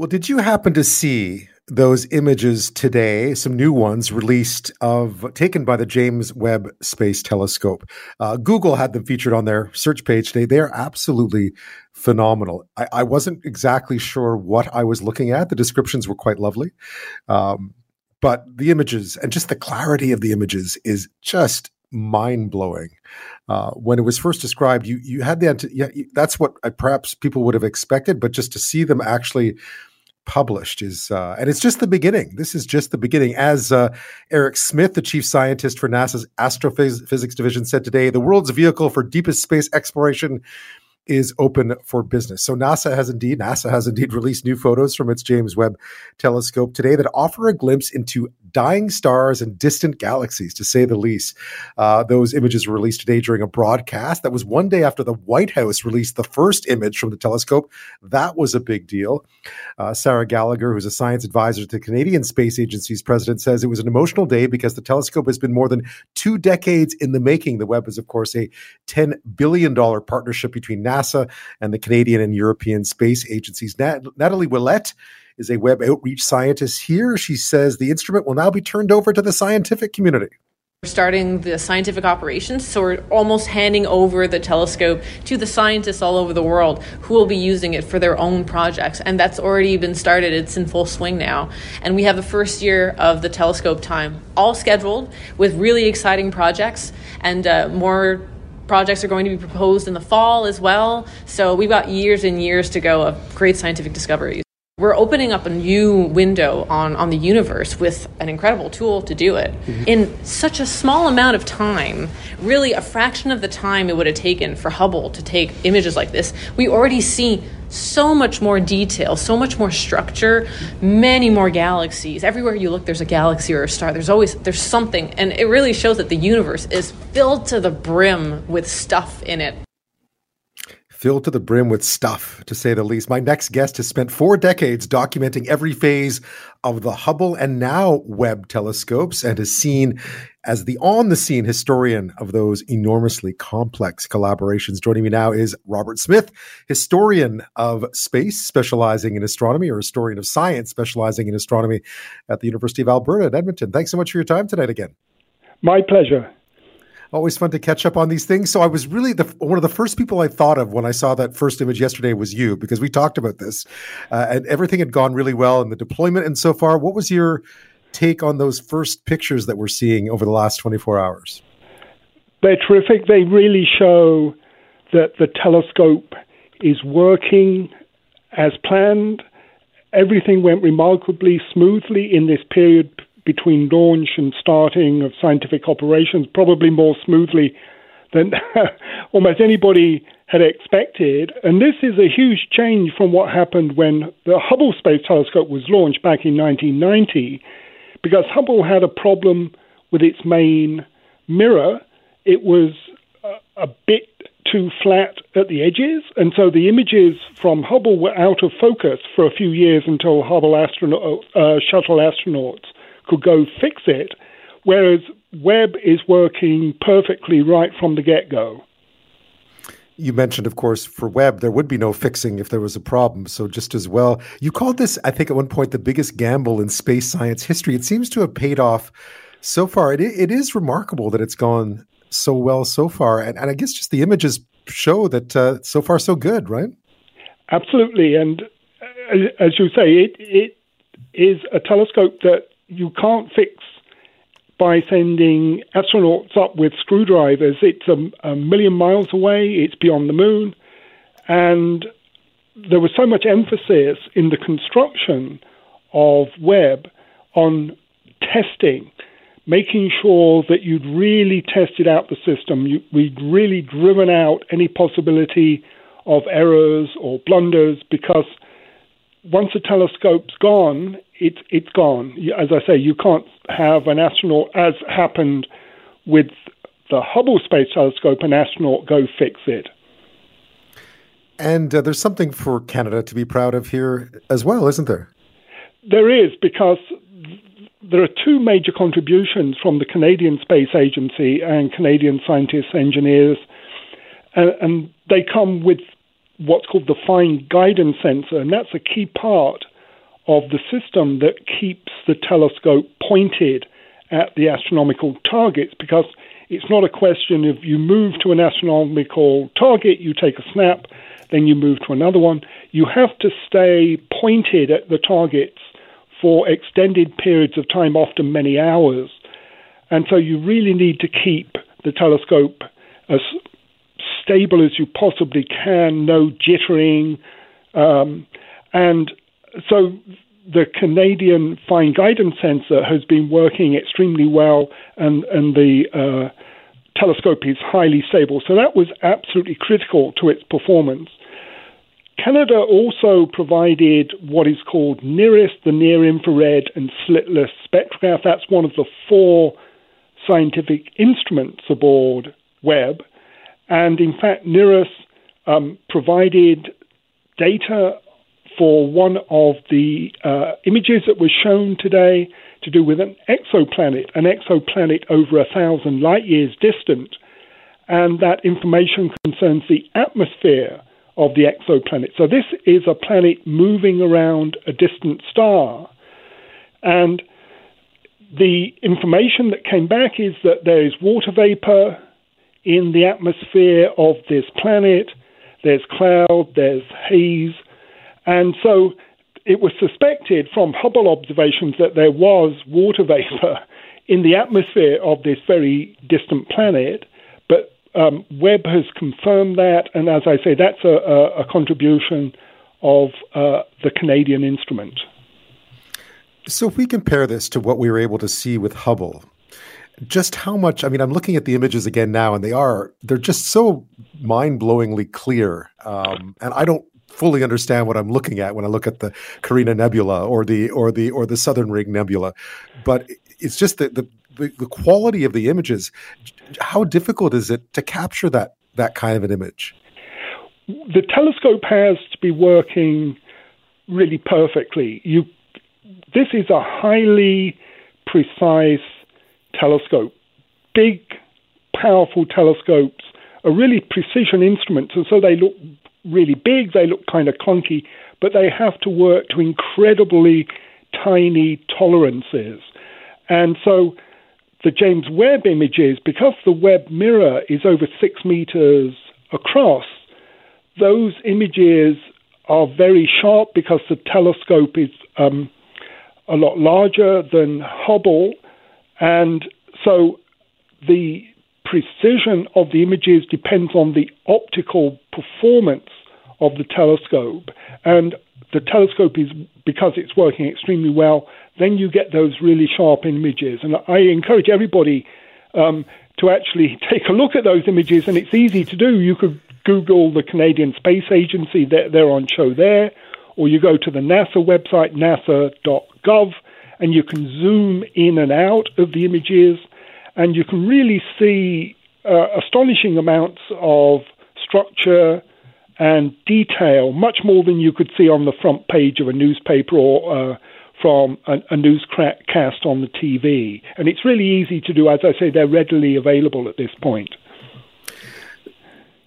Well, did you happen to see those images today, some new ones released of taken by the James Webb Space Telescope. Uh, Google had them featured on their search page today. They are absolutely phenomenal. I, I, wasn't exactly sure what I was looking at. The descriptions were quite lovely, um, but the images and just the clarity of the images is just mind blowing. Uh, when it was first described, you you had the yeah, that's what I, perhaps people would have expected, but just to see them actually published is uh, and it's just the beginning. This is just the beginning. As uh, eric smith the chief scientist for nasa's astrophysics division said today the world's vehicle for deepest space exploration is open for business. So NASA has indeed NASA has indeed released new photos from its James Webb telescope today that offer a glimpse into dying stars and distant galaxies, to say the least. Uh, those images were released today during a broadcast that was one day after the White House released the first image from the telescope. That was a big deal. Uh, Sarah Gallagher, who's a science advisor to the Canadian Space Agency's president, says it was an emotional day because the telescope has been more than two decades in the making. The Webb is, of course, a $10 billion partnership between NASA and the Canadian and European space agencies. Nat- Nathalie Ouellette is a Webb outreach scientist here. She says the instrument will now be turned over to the scientific community. We're starting the scientific operations, so we're almost handing over the telescope to the scientists all over the world who will be using it for their own projects. And that's already been started, it's in full swing now. And we have the first year of the telescope time all scheduled with really exciting projects and uh, more projects are going to be proposed in the fall as well. So we've got years and years to go of great scientific discoveries. We're opening up a new window on, on the universe with an incredible tool to do it mm-hmm. in such a small amount of time. Really, a fraction of the time it would have taken for Hubble to take images like this. We already see so much more detail, so much more structure, many more galaxies. Everywhere you look, there's a galaxy or a star. There's always there's something, and it really shows that the universe is filled to the brim with stuff in it filled to the brim with stuff, to say the least. My next guest has spent four decades documenting every phase of the Hubble and now Webb telescopes and is seen as the on the scene historian of those enormously complex collaborations. Joining me now is Robert Smith, historian of space specializing in astronomy or historian of science specializing in astronomy at the University of Alberta at Edmonton. Thanks so much for your time tonight again. My pleasure always fun to catch up on these things. So I was really the one of the first people I thought of when I saw that first image yesterday was you because we talked about this, uh, and everything had gone really well in the deployment and so far. What was your take on those first pictures that we're seeing over the last 24 hours? They're terrific. They really show that the telescope is working as planned. Everything went remarkably smoothly in this period between launch and starting of scientific operations, probably more smoothly than almost anybody had expected. And this is a huge change from what happened when the Hubble Space Telescope was launched back in 1990, because Hubble had a problem with its main mirror. It was a, bit too flat at the edges, and so the images from Hubble were out of focus for a few years until Hubble astronaut, uh, shuttle astronauts could go fix it, whereas Webb is working perfectly right from the get go. You mentioned, of course, for Webb, there would be no fixing if there was a problem. So, just as well, you called this, I think, at one point, the biggest gamble in space science history. It seems to have paid off so far. It, it is remarkable that it's gone so well so far. And, and I guess just the images show that uh, so far, so good, right? Absolutely. And uh, as you say, it, it is a telescope that you can't fix by sending astronauts up with screwdrivers. It's a, a million miles away, it's beyond the moon, and there was so much emphasis in the construction of Webb on testing, making sure that you'd really tested out the system, you, we'd really driven out any possibility of errors or blunders because once a telescope's gone, it's it's gone. As I say, you can't have an astronaut, as happened with the Hubble Space Telescope, an astronaut go fix it. And uh, there's something for Canada to be proud of here as well, isn't there? There is, because there are two major contributions from the Canadian Space Agency and Canadian scientists, engineers, and, and they come with what's called the Fine Guidance Sensor, and that's a key part of the system that keeps the telescope pointed at the astronomical targets because it's not a question of you move to an astronomical target, you take a snap, then you move to another one. You have to stay pointed at the targets for extended periods of time, often many hours. And so you really need to keep the telescope as stable as you possibly can, no jittering. Um, and so the Canadian fine guidance sensor has been working extremely well, and, and the uh, telescope is highly stable. So that was absolutely critical to its performance. Canada also provided what is called NIRISS, the near infrared and slitless spectrograph. That's one of the four scientific instruments aboard Webb. And in fact, NIRISS um, provided data for one of the uh, images that was shown today to do with an exoplanet, an exoplanet over a thousand light years distant. And that information concerns the atmosphere of the exoplanet. So this is a planet moving around a distant star. And the information that came back is that there is water vapor in the atmosphere of this planet, there's cloud, there's haze. And so it was suspected from Hubble observations that there was water vapor in the atmosphere of this very distant planet. But um, Webb has confirmed that, and as I say, that's a, a, a contribution of uh, the Canadian instrument. So, if we compare this to what we were able to see with Hubble, just how much? I mean, I'm looking at the images again now, and they are they're just so mind-blowingly clear, um, and I don't fully understand what I'm looking at when I look at the Carina Nebula or the or the or the Southern Ring Nebula, but it's just the the, the quality of the images. How difficult is it to capture that that kind of an image? The telescope has to be working really perfectly. You this is a highly precise telescope. Big, powerful telescopes are really precision instruments, and so they look really big, they look kind of clunky, but they have to work to incredibly tiny tolerances. And so the James Webb images, because the Webb mirror is over six meters across, those images are very sharp because the telescope is um, a lot larger than Hubble. And so the precision of the images depends on the optical performance of the telescope. And the telescope is, because it's working extremely well, then you get those really sharp images. And I encourage everybody um, to actually take a look at those images, and it's easy to do. You could Google the Canadian Space Agency, they're, they're on show there, or you go to the NASA website, nasa.gov, and you can zoom in and out of the images, and you can really see uh, astonishing amounts of structure and detail, much more than you could see on the front page of a newspaper or uh, from a, a newscast on the TV. And it's really easy to do. As I say, they're readily available at this point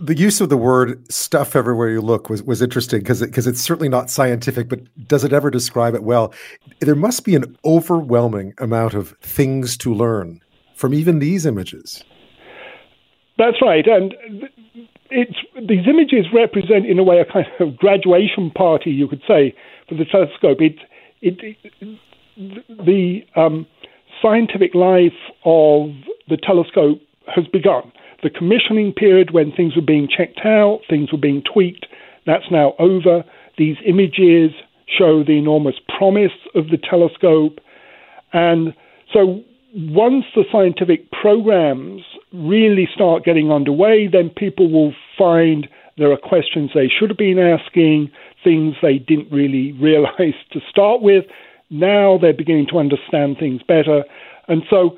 the use of the word stuff everywhere you look was, was interesting because because it's certainly not scientific, but does it ever describe it well? There must be an overwhelming amount of things to learn from even these images. That's right, and it's these images represent, in a way, a kind of graduation party, you could say, for the telescope. It, it, it the um, scientific life of the telescope has begun the commissioning period when things were being checked out, things were being tweaked, that's now over. These images show the enormous promise of the telescope. And so once the scientific programs really start getting underway, then people will find there are questions they should have been asking, things they didn't really realize to start with. Now they're beginning to understand things better. And so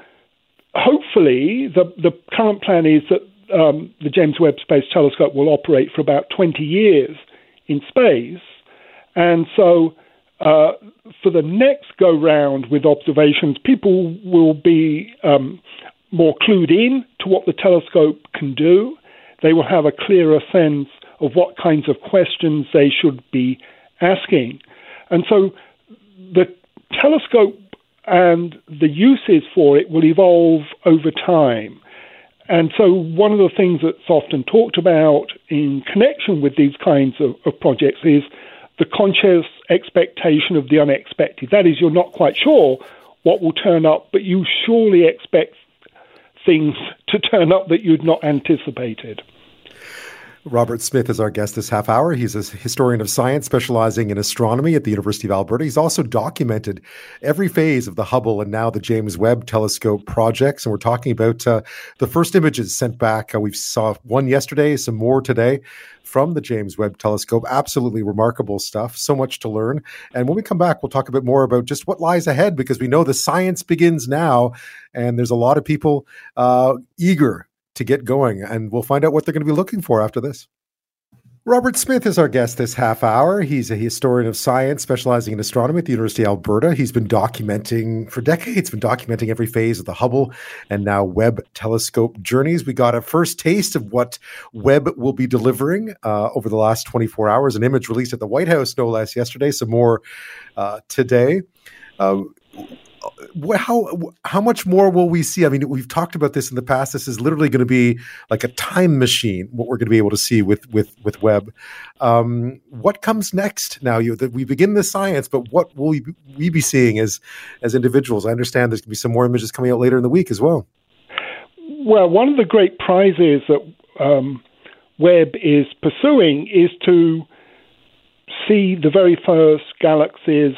hopefully, the, the current plan is that um, the James Webb Space Telescope will operate for about 20 years in space. And so, uh, for the next go round with observations, people will be um, more clued in to what the telescope can do. They will have a clearer sense of what kinds of questions they should be asking. And so, the telescope and the uses for it will evolve over time. And so, one of the things that's often talked about in connection with these kinds of, of, projects is the conscious expectation of the unexpected. That is, you're not quite sure what will turn up, but you surely expect things to turn up that you'd not anticipated. Robert Smith is our guest this half hour. He's a historian of science specializing in astronomy at the University of Alberta. He's also documented every phase of the Hubble and now the James Webb Telescope projects. And we're talking about uh, the first images sent back. Uh, we saw one yesterday, some more today from the James Webb Telescope. Absolutely remarkable stuff. So much to learn. And when we come back, we'll talk a bit more about just what lies ahead because we know the science begins now. And there's a lot of people uh, eager to get going. And we'll find out what they're going to be looking for after this. Robert Smith is our guest this half hour. He's a historian of science specializing in astronomy at the University of Alberta. He's been documenting for decades, been documenting every phase of the Hubble and now Webb telescope journeys. We got a first taste of what Webb will be delivering uh, over the last 24 hours, an image released at the White House, no less, yesterday, some more uh, today. Uh, how how much more will we see? I mean, we've talked about this in the past. This is literally going to be like a time machine. What we're going to be able to see with with with Webb. Um, what comes next? Now, you that we begin the science, but what will we, we be seeing as as individuals? I understand there's going to be some more images coming out later in the week as well. Well, one of the great prizes that um, Webb is pursuing is to see the very first galaxies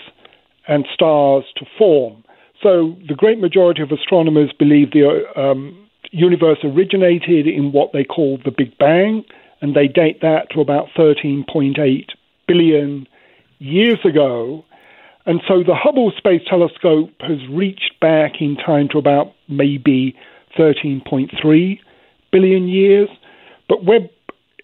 and stars to form. So the great majority of astronomers believe the um, universe originated in what they call the Big Bang, and they date that to about 13.8 billion years ago. And so the Hubble Space Telescope has reached back in time to about maybe 13.3 billion years. But Webb,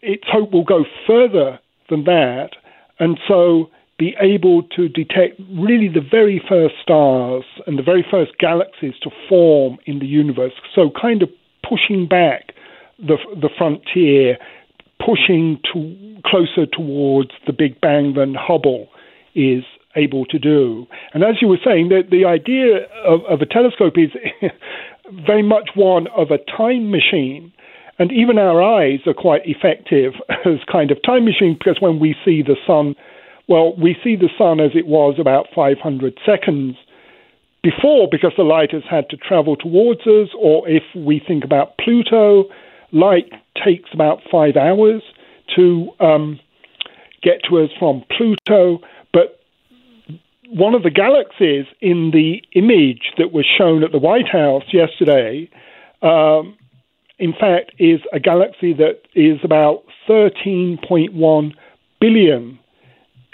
its hope will go further than that. And so be able to detect really the very first stars and the very first galaxies to form in the universe. So, kind of pushing back the, the frontier, pushing to, closer towards the Big Bang than Hubble is able to do. And as you were saying, the, the idea of, of a telescope is very much one of a time machine. And even our eyes are quite effective as kind of time machines because when we see the sun well, we see the sun as it was about 500 seconds before because the light has had to travel towards us, or if we think about Pluto, light takes about five hours to um, get to us from Pluto. But one of the galaxies in the image that was shown at the White House yesterday, um, in fact, is a galaxy that is about 13.1 billion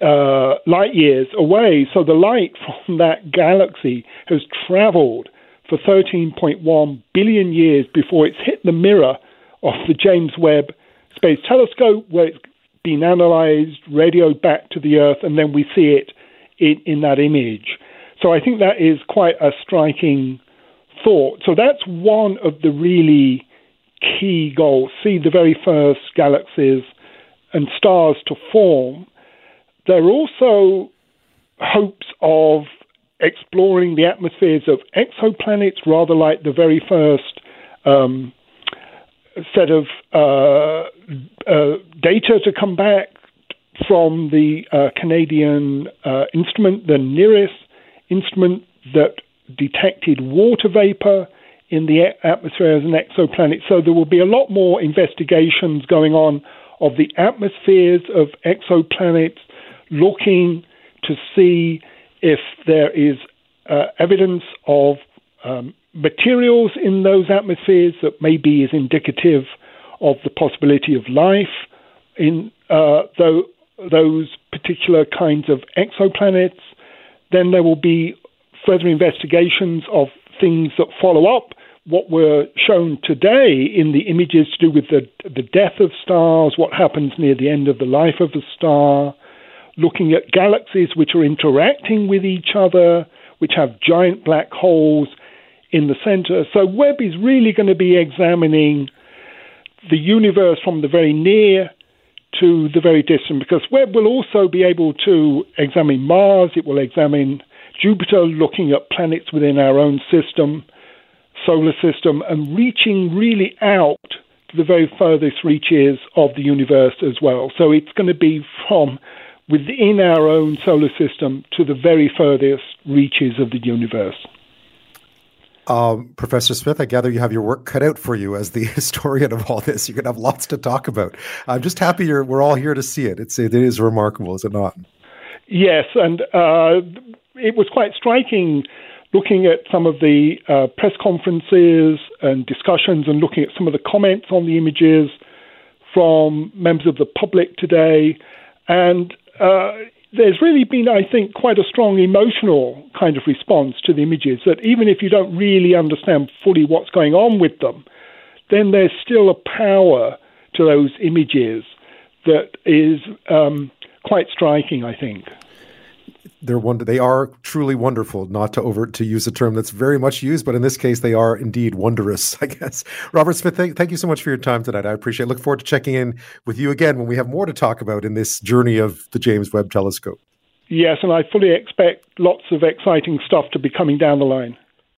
uh, light years away. So the light from that galaxy has traveled for 13.1 billion years before it's hit the mirror of the James Webb Space Telescope, where it's been analyzed, radioed back to the Earth, and then we see it in, in that image. So I think that is quite a striking thought. So that's one of the really key goals see the very first galaxies and stars to form there are also hopes of exploring the atmospheres of exoplanets, rather like the very first um, set of uh, uh, data to come back from the uh, Canadian uh, instrument, the NIRISS instrument that detected water vapor in the atmosphere as an exoplanet. So there will be a lot more investigations going on of the atmospheres of exoplanets looking to see if there is uh, evidence of um, materials in those atmospheres that maybe is indicative of the possibility of life in uh, those particular kinds of exoplanets. Then there will be further investigations of things that follow up what were shown today in the images to do with the, the death of stars, what happens near the end of the life of a star, looking at galaxies which are interacting with each other, which have giant black holes in the center. So Webb is really going to be examining the universe from the very near to the very distant because Webb will also be able to examine Mars, it will examine Jupiter looking at planets within our own system, solar system, and reaching really out to the very furthest reaches of the universe as well. So it's going to be from within our own solar system to the very furthest reaches of the universe. Um, Professor Smith, I gather you have your work cut out for you as the historian of all this. You're going to have lots to talk about. I'm just happy we're all here to see it. It's, it is remarkable, is it not? Yes, and uh, it was quite striking looking at some of the uh, press conferences and discussions and looking at some of the comments on the images from members of the public today. And uh, there's really been, I think, quite a strong emotional kind of response to the images that even if you don't really understand fully what's going on with them, then there's still a power to those images that is um, quite striking, I think they're wonder they are truly wonderful not to over to use a term that's very much used but in this case they are indeed wondrous i guess. Robert smith thank, thank you so much for your time tonight. I appreciate it. Look forward to checking in with you again when we have more to talk about in this journey of the james webb telescope. Yes and i fully expect lots of exciting stuff to be coming down the line